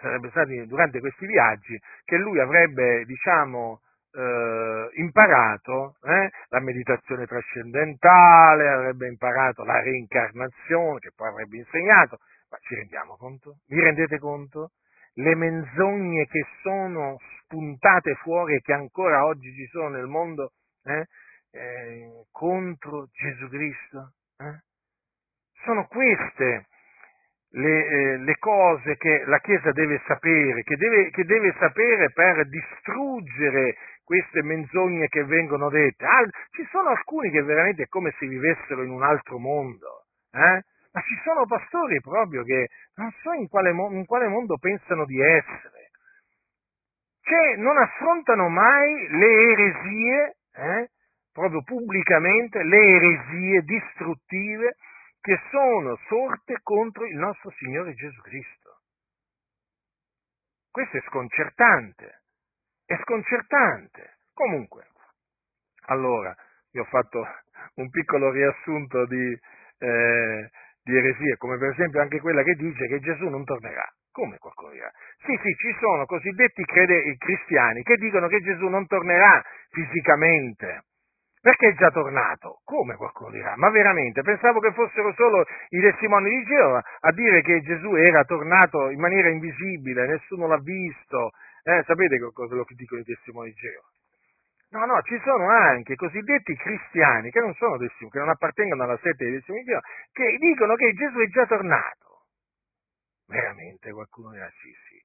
sarebbe stato durante questi viaggi che lui avrebbe, diciamo, eh, imparato eh, la meditazione trascendentale, avrebbe imparato la reincarnazione, che poi avrebbe insegnato, ma ci rendiamo conto? Vi rendete conto? Le menzogne che sono spuntate fuori e che ancora oggi ci sono nel mondo eh, eh contro Gesù Cristo? Eh? Sono queste le, eh, le, cose che la Chiesa deve sapere, che deve, che deve, sapere per distruggere queste menzogne che vengono dette. Ah, ci sono alcuni che veramente è come se vivessero in un altro mondo, eh? ma ci sono pastori proprio che non so in quale, in quale mondo pensano di essere, che non affrontano mai le eresie, eh, proprio pubblicamente, le eresie distruttive che sono sorte contro il nostro Signore Gesù Cristo. Questo è sconcertante, è sconcertante. Comunque, allora, io ho fatto un piccolo riassunto di, eh, di eresie, come per esempio anche quella che dice che Gesù non tornerà. Come qualcuno dirà? Sì, sì, ci sono cosiddetti crede- cristiani che dicono che Gesù non tornerà fisicamente, perché è già tornato. Come qualcuno dirà? Ma veramente? Pensavo che fossero solo i testimoni di Geova a dire che Gesù era tornato in maniera invisibile, nessuno l'ha visto. Eh, sapete cosa lo dicono i testimoni di Geova? No, no, ci sono anche cosiddetti cristiani che non sono testimoni, che non appartengono alla sette dei testimoni di Geova, che dicono che Gesù è già tornato. Veramente qualcuno dirà sì, sì.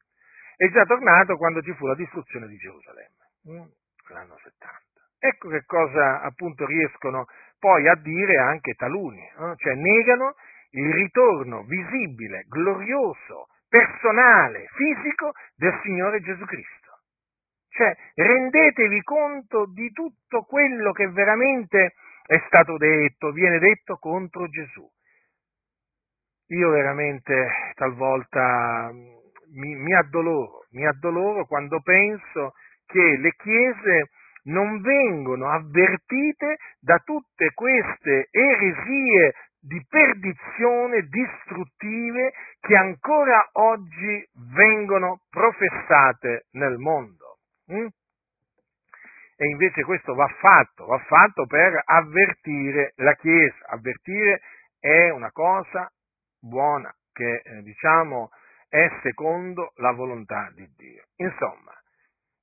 È già tornato quando ci fu la distruzione di Gerusalemme, mm, l'anno 70. Ecco che cosa appunto riescono poi a dire anche taluni, no? cioè negano il ritorno visibile, glorioso, personale, fisico del Signore Gesù Cristo. Cioè rendetevi conto di tutto quello che veramente è stato detto, viene detto contro Gesù. Io veramente talvolta mi, mi addoloro, mi addoloro quando penso che le chiese non vengono avvertite da tutte queste eresie di perdizione distruttive che ancora oggi vengono professate nel mondo. Mm? E invece questo va fatto, va fatto per avvertire la Chiesa. Avvertire è una cosa buona che eh, diciamo è secondo la volontà di Dio. Insomma,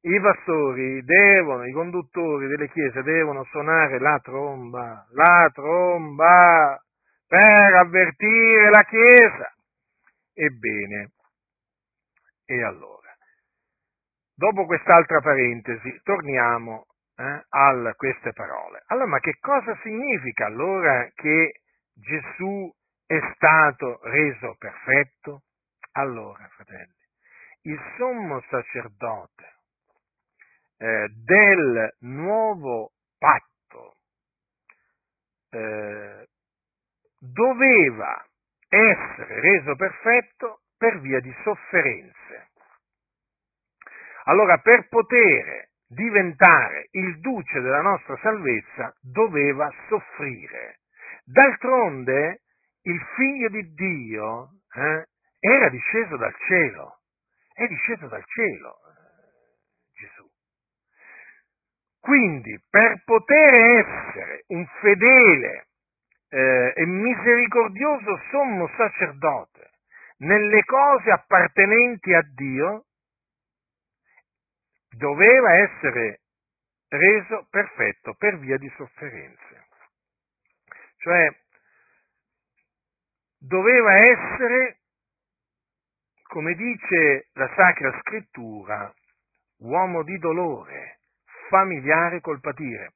i pastori devono, i conduttori delle chiese devono suonare la tromba, la tromba, per avvertire la chiesa. Ebbene, e allora, dopo quest'altra parentesi, torniamo eh, a queste parole. Allora, ma che cosa significa allora che Gesù è stato reso perfetto? Allora, fratelli, il sommo sacerdote eh, del nuovo patto eh, doveva essere reso perfetto per via di sofferenze. Allora, per poter diventare il duce della nostra salvezza, doveva soffrire. D'altronde, il figlio di Dio eh, era disceso dal cielo, è disceso dal cielo eh, Gesù. Quindi, per poter essere un fedele eh, e misericordioso sommo sacerdote nelle cose appartenenti a Dio, doveva essere reso perfetto per via di sofferenze. Cioè, doveva essere, come dice la Sacra Scrittura, uomo di dolore, familiare col patire.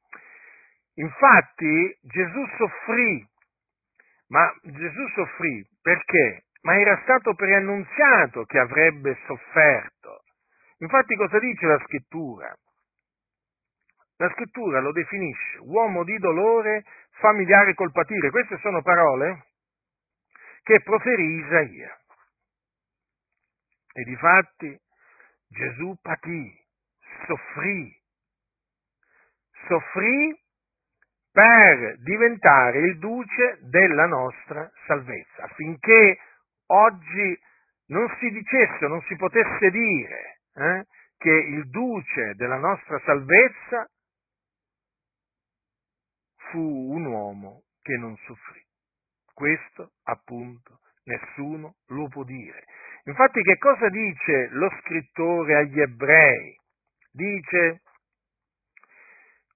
Infatti Gesù soffrì, ma Gesù soffrì perché? Ma era stato preannunziato che avrebbe sofferto. Infatti cosa dice la scrittura? La scrittura lo definisce uomo di dolore, familiare col patire. Queste sono parole che proferì Isaia. E difatti Gesù patì, soffrì soffrì per diventare il duce della nostra salvezza, affinché oggi non si dicesse, non si potesse dire eh, che il duce della nostra salvezza fu un uomo che non soffrì. Questo appunto nessuno lo può dire. Infatti che cosa dice lo scrittore agli ebrei? Dice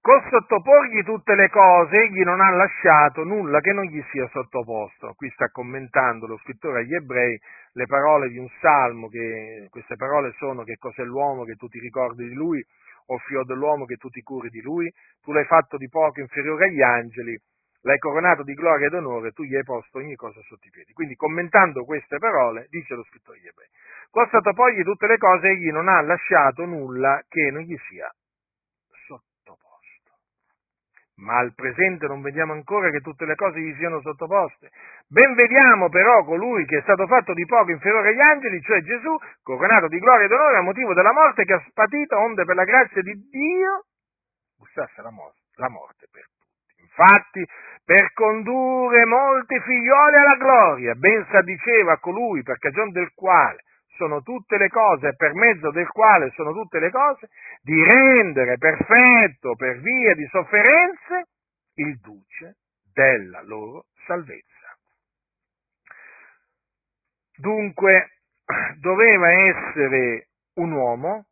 Col sottoporgli tutte le cose, egli non ha lasciato nulla che non gli sia sottoposto. Qui sta commentando lo scrittore agli ebrei le parole di un salmo, che queste parole sono che cos'è l'uomo che tu ti ricordi di lui, o figlio dell'uomo che tu ti curi di lui, tu l'hai fatto di poco inferiore agli angeli, l'hai coronato di gloria ed onore, tu gli hai posto ogni cosa sotto i piedi. Quindi commentando queste parole, dice lo scrittore agli ebrei, constato poi tutte le cose, egli non ha lasciato nulla che non gli sia ma al presente non vediamo ancora che tutte le cose gli siano sottoposte. Ben vediamo però colui che è stato fatto di poco inferiore agli angeli, cioè Gesù, coronato di gloria ed onore a motivo della morte che ha spatito, onde per la grazia di Dio bussasse la morte, la morte per tutti. Infatti, per condurre molti figlioli alla gloria, ben sa diceva colui per cagione del quale sono tutte le cose per mezzo del quale sono tutte le cose, di rendere perfetto per via di sofferenze il duce della loro salvezza. Dunque doveva essere un uomo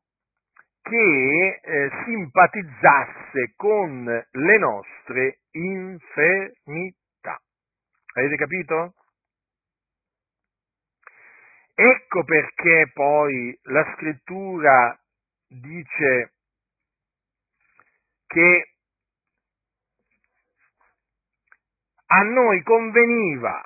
che eh, simpatizzasse con le nostre infermità. Avete capito? Ecco perché poi la scrittura dice che a noi conveniva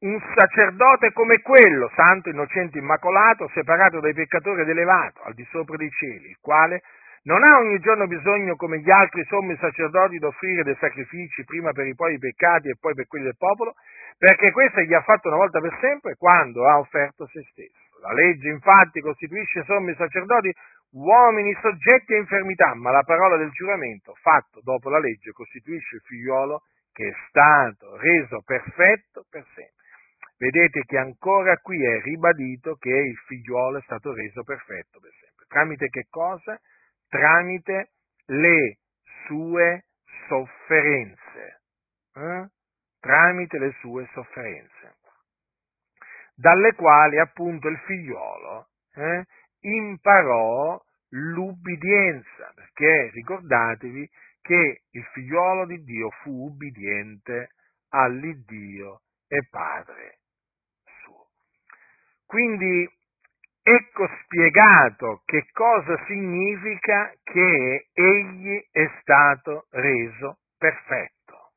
un sacerdote come quello, santo, innocente, immacolato, separato dai peccatori ed elevato al di sopra dei cieli, il quale non ha ogni giorno bisogno, come gli altri sommi sacerdoti, di offrire dei sacrifici, prima per i poi peccati e poi per quelli del popolo, perché questo gli ha fatto una volta per sempre quando ha offerto se stesso. La legge infatti costituisce sommi sacerdoti uomini soggetti a infermità, ma la parola del giuramento fatto dopo la legge costituisce il figliolo che è stato reso perfetto per sempre. Vedete che ancora qui è ribadito che il figliolo è stato reso perfetto per sempre. Tramite che cosa? Tramite le sue sofferenze. Eh? tramite le sue sofferenze, dalle quali appunto il figliolo eh, imparò l'ubbidienza, perché ricordatevi che il figliolo di Dio fu ubbidiente all'Iddio e Padre suo. Quindi ecco spiegato che cosa significa che egli è stato reso perfetto.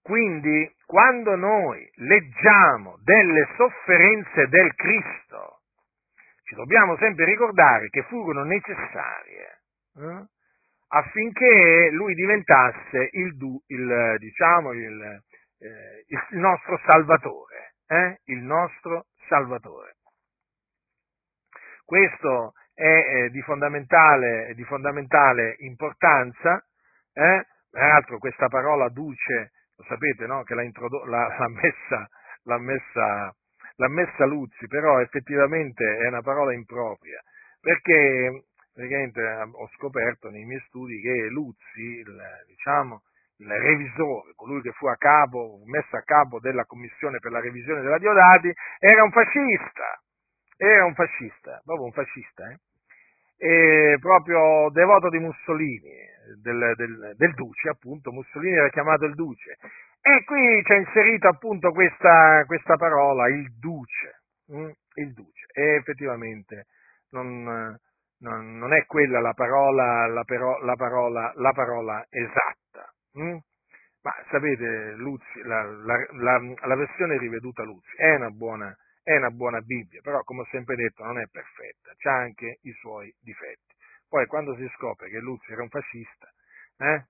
Quindi, quando noi leggiamo delle sofferenze del Cristo, ci dobbiamo sempre ricordare che furono necessarie eh, affinché lui diventasse il, il, diciamo, il, eh, il nostro Salvatore, eh, il nostro Salvatore. Questo è eh, di, fondamentale, di, fondamentale, importanza, eh. peraltro questa parola duce lo sapete no? che l'ha, introdo- l'ha, l'ha, messa, l'ha, messa, l'ha messa Luzzi, però effettivamente è una parola impropria, perché praticamente ho scoperto nei miei studi che Luzzi, il, diciamo, il revisore, colui che fu a capo, messo a capo della commissione per la revisione della Diodati, era un fascista, era un fascista, proprio un fascista, eh? e proprio devoto di Mussolini, del, del, del, Duce, appunto, Mussolini era chiamato il Duce. E qui c'è inserita appunto questa, questa parola, il Duce, hm? il Duce. E effettivamente non, non, non, è quella la parola, la, però, la parola, la parola esatta. Hm? Ma sapete, Luzzi, la, la, versione riveduta Luzzi è una buona è una buona Bibbia, però come ho sempre detto non è perfetta, ha anche i suoi difetti. Poi quando si scopre che Luzzi era un fascista, eh,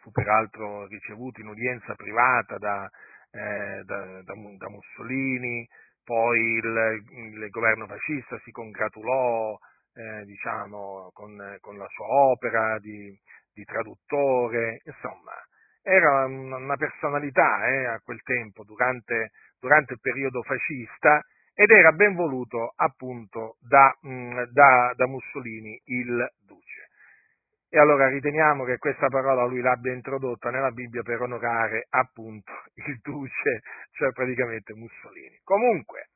fu peraltro ricevuto in udienza privata da, eh, da, da, da Mussolini, poi il, il, governo fascista si congratulò eh, diciamo, con, con, la sua opera di, di traduttore, insomma, era una personalità eh, a quel tempo, durante, durante, il periodo fascista, ed era ben voluto appunto da, mh, da, da, Mussolini il duce. E allora riteniamo che questa parola lui l'abbia introdotta nella Bibbia per onorare appunto il duce, cioè praticamente Mussolini. Comunque,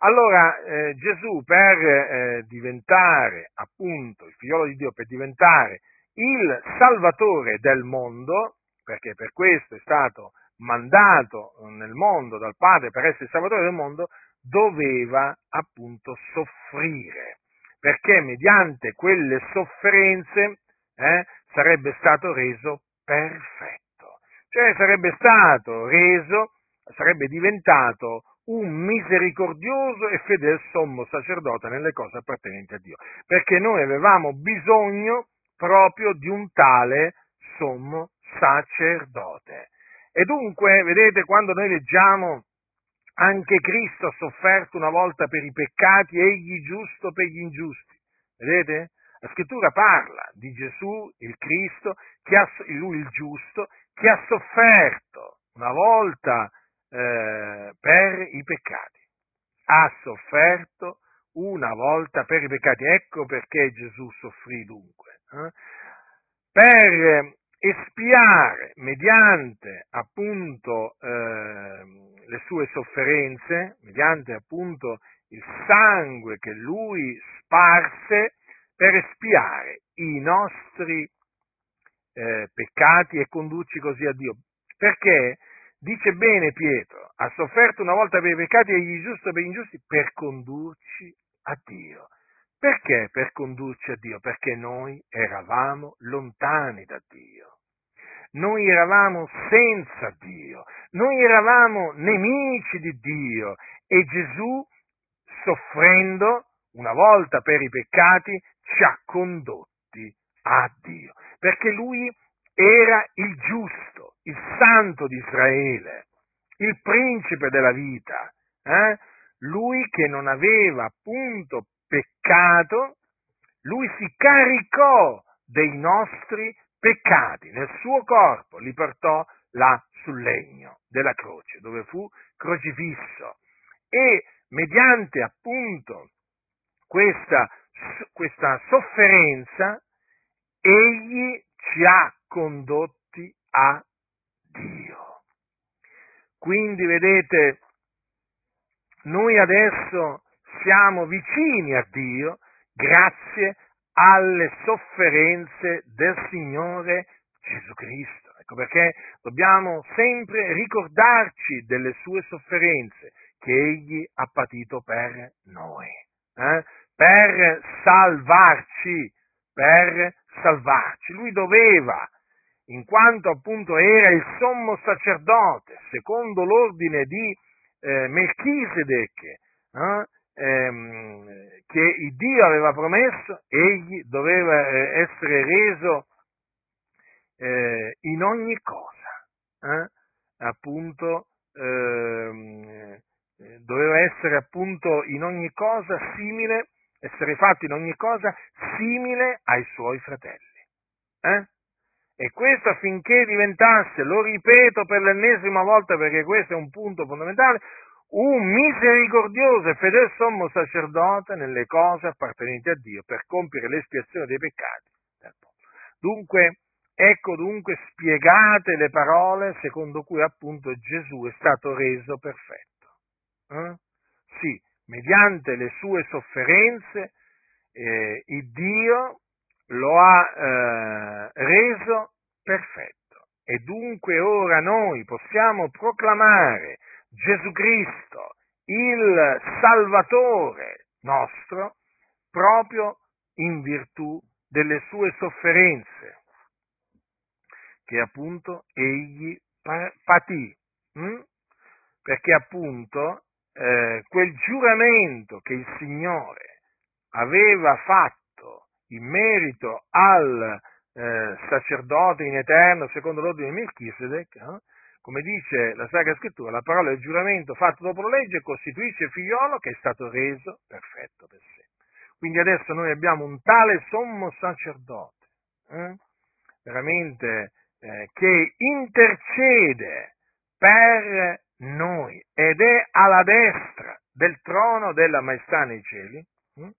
allora eh, Gesù per eh, diventare appunto il figliolo di Dio, per diventare il salvatore del mondo, perché per questo è stato mandato nel mondo dal Padre per essere il Salvatore del mondo, doveva appunto soffrire, perché mediante quelle sofferenze eh, sarebbe stato reso perfetto. Cioè sarebbe stato reso, sarebbe diventato un misericordioso e fedele sommo sacerdote nelle cose appartenenti a Dio, perché noi avevamo bisogno proprio di un tale sommo sacerdote. E dunque, vedete, quando noi leggiamo anche Cristo ha sofferto una volta per i peccati, egli giusto per gli ingiusti. Vedete? La scrittura parla di Gesù, il Cristo, ha, lui il giusto, che ha sofferto una volta eh, per i peccati. Ha sofferto una volta per i peccati. Ecco perché Gesù soffrì dunque. Eh? Per espiare mediante appunto eh, le sue sofferenze, mediante appunto il sangue che lui sparse per espiare i nostri eh, peccati e condurci così a Dio. Perché dice bene Pietro, ha sofferto una volta per i peccati e gli giusti per gli ingiusti per condurci a Dio. Perché per condurci a Dio? Perché noi eravamo lontani da Dio. Noi eravamo senza Dio, noi eravamo nemici di Dio e Gesù, soffrendo una volta per i peccati, ci ha condotti a Dio, perché Lui era il giusto, il santo di Israele, il principe della vita, eh? lui che non aveva appunto peccato, lui si caricò dei nostri peccati nel suo corpo, li portò là sul legno della croce, dove fu crocifisso. E mediante appunto questa, questa sofferenza, egli ci ha condotti a Dio. Quindi vedete, noi adesso siamo vicini a Dio grazie alle sofferenze del Signore Gesù Cristo. Ecco perché dobbiamo sempre ricordarci delle sue sofferenze che Egli ha patito per noi, eh? per salvarci, per salvarci. Lui doveva, in quanto appunto era il sommo sacerdote, secondo l'ordine di eh, Melchisedec, eh? Ehm, che Dio aveva promesso, egli doveva eh, essere reso eh, in ogni cosa, eh? appunto, ehm, eh, doveva essere appunto in ogni cosa simile, essere fatto in ogni cosa simile ai suoi fratelli. Eh? E questo affinché diventasse, lo ripeto per l'ennesima volta perché questo è un punto fondamentale, un misericordioso e fedele sommo sacerdote nelle cose appartenenti a Dio per compiere l'espiazione dei peccati Dunque, ecco dunque spiegate le parole secondo cui appunto Gesù è stato reso perfetto. Eh? Sì, mediante le sue sofferenze eh, Dio lo ha eh, reso perfetto. E dunque ora noi possiamo proclamare Gesù Cristo, il Salvatore nostro, proprio in virtù delle sue sofferenze, che appunto egli patì, hm? perché appunto eh, quel giuramento che il Signore aveva fatto in merito al eh, sacerdote in eterno secondo l'ordine di Melchisedec, eh, come dice la Sacra Scrittura, la parola del giuramento fatto dopo la legge costituisce il figliolo che è stato reso perfetto per sé. Quindi adesso noi abbiamo un tale sommo sacerdote, eh? veramente, eh, che intercede per noi ed è alla destra del trono della maestà nei cieli, eh?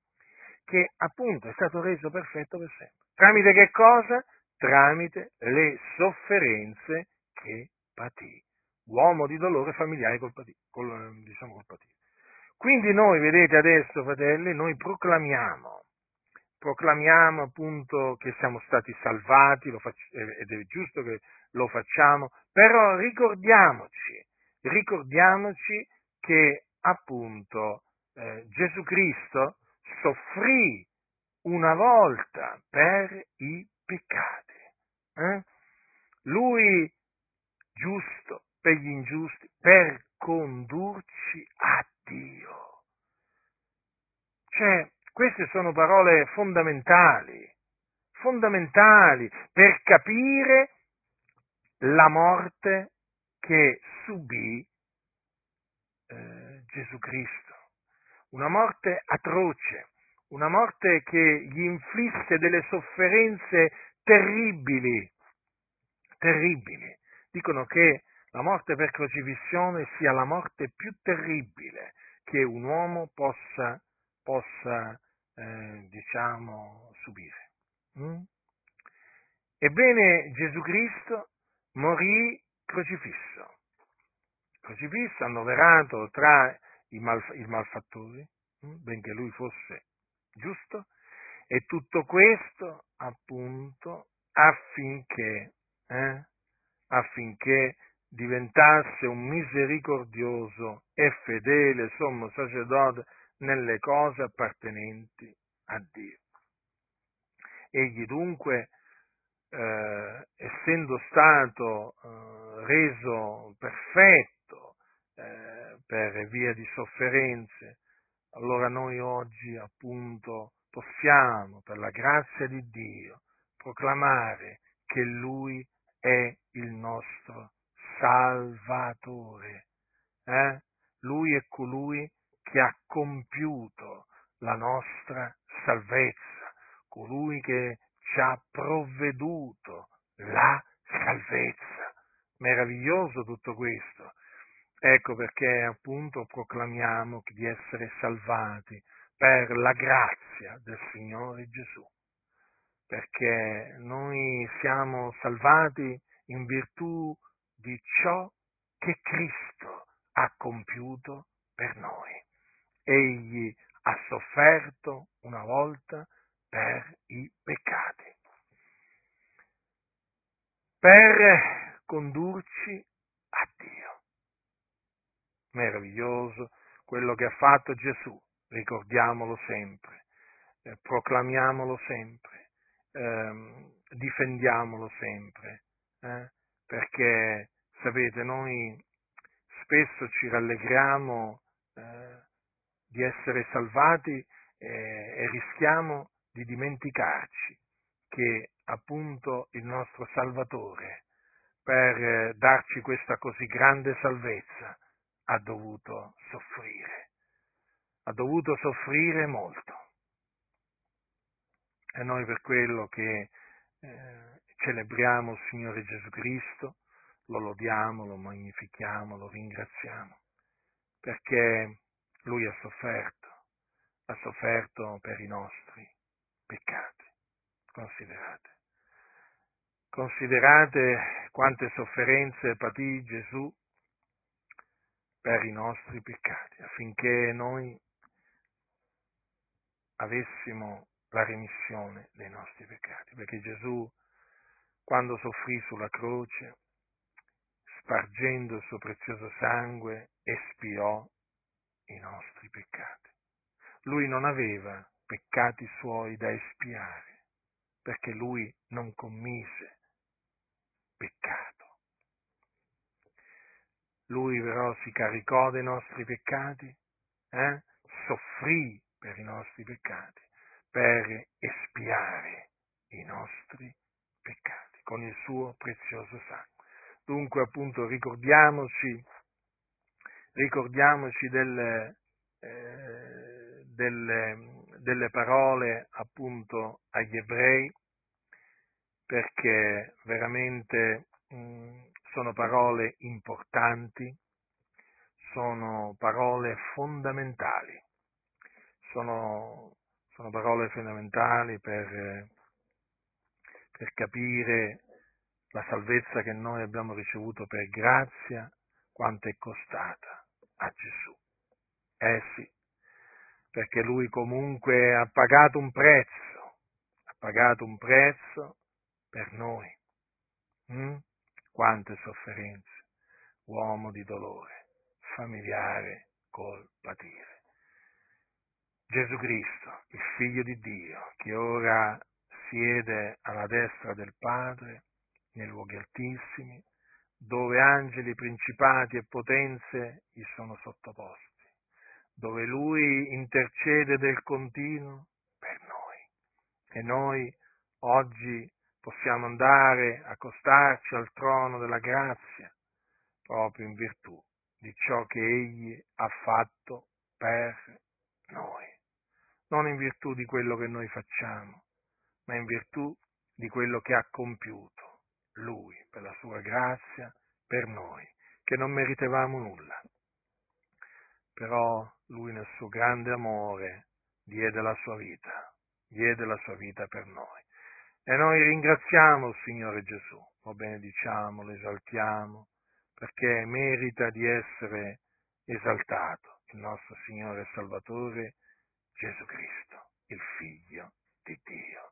che appunto è stato reso perfetto per sempre. Tramite che cosa? Tramite le sofferenze che patì, uomo di dolore familiare col patì, col, diciamo col patì. Quindi noi, vedete adesso, fratelli, noi proclamiamo, proclamiamo appunto che siamo stati salvati, faccio, ed è giusto che lo facciamo, però ricordiamoci, ricordiamoci che appunto eh, Gesù Cristo soffrì una volta per i peccati. Eh? lui giusto per gli ingiusti, per condurci a Dio. Cioè, queste sono parole fondamentali, fondamentali per capire la morte che subì eh, Gesù Cristo. Una morte atroce, una morte che gli inflisse delle sofferenze terribili, terribili. Dicono che la morte per crocifissione sia la morte più terribile che un uomo possa, possa eh, diciamo, subire. Mm? Ebbene, Gesù Cristo morì crocifisso, crocifisso, annoverato tra i, mal, i malfattori, mm? benché lui fosse giusto, e tutto questo appunto affinché, eh, affinché diventasse un misericordioso e fedele sommo sacerdote nelle cose appartenenti a Dio. Egli dunque, eh, essendo stato eh, reso perfetto eh, per via di sofferenze, allora noi oggi appunto possiamo, per la grazia di Dio, proclamare che Lui è il nostro Salvatore. Eh? Lui è colui che ha compiuto la nostra salvezza, colui che ci ha provveduto la salvezza. Meraviglioso tutto questo. Ecco perché appunto proclamiamo di essere salvati per la grazia del Signore Gesù, perché noi siamo salvati in virtù di ciò che Cristo ha compiuto per noi. Egli ha sofferto una volta per i peccati, per condurci a Dio. Meraviglioso quello che ha fatto Gesù, ricordiamolo sempre, eh, proclamiamolo sempre, eh, difendiamolo sempre, eh, perché sapete, noi spesso ci rallegriamo eh, di essere salvati eh, e rischiamo di dimenticarci che appunto il nostro Salvatore, per eh, darci questa così grande salvezza, ha dovuto soffrire, ha dovuto soffrire molto. E noi per quello che eh, celebriamo il Signore Gesù Cristo, lo lodiamo, lo magnifichiamo, lo ringraziamo, perché Lui ha sofferto, ha sofferto per i nostri peccati. Considerate. Considerate quante sofferenze patì Gesù per i nostri peccati, affinché noi avessimo la remissione dei nostri peccati, perché Gesù, quando soffrì sulla croce, spargendo il suo prezioso sangue, espiò i nostri peccati. Lui non aveva peccati suoi da espiare, perché lui non commise peccato. Lui però si caricò dei nostri peccati, eh? soffrì per i nostri peccati, per espiare i nostri peccati con il suo prezioso sangue. Dunque appunto ricordiamoci, ricordiamoci delle, eh, delle, delle parole appunto agli ebrei perché veramente mh, sono parole importanti, sono parole fondamentali, sono, sono parole fondamentali per, per capire la salvezza che noi abbiamo ricevuto per grazia, quanto è costata a Gesù. Eh sì, perché lui comunque ha pagato un prezzo, ha pagato un prezzo per noi. Mm? Quante sofferenze, uomo di dolore, familiare col patire. Gesù Cristo, il Figlio di Dio, che ora siede alla destra del Padre, nei luoghi altissimi, dove angeli, principati e potenze gli sono sottoposti, dove lui intercede del continuo per noi. E noi oggi possiamo andare, accostarci al trono della grazia, proprio in virtù di ciò che Egli ha fatto per noi, non in virtù di quello che noi facciamo, ma in virtù di quello che ha compiuto Lui per la sua grazia, per noi, che non meritevamo nulla. Però Lui nel suo grande amore diede la sua vita, diede la sua vita per noi. E noi ringraziamo il Signore Gesù, lo benediciamo, lo esaltiamo, perché merita di essere esaltato il nostro Signore e Salvatore Gesù Cristo, il Figlio di Dio.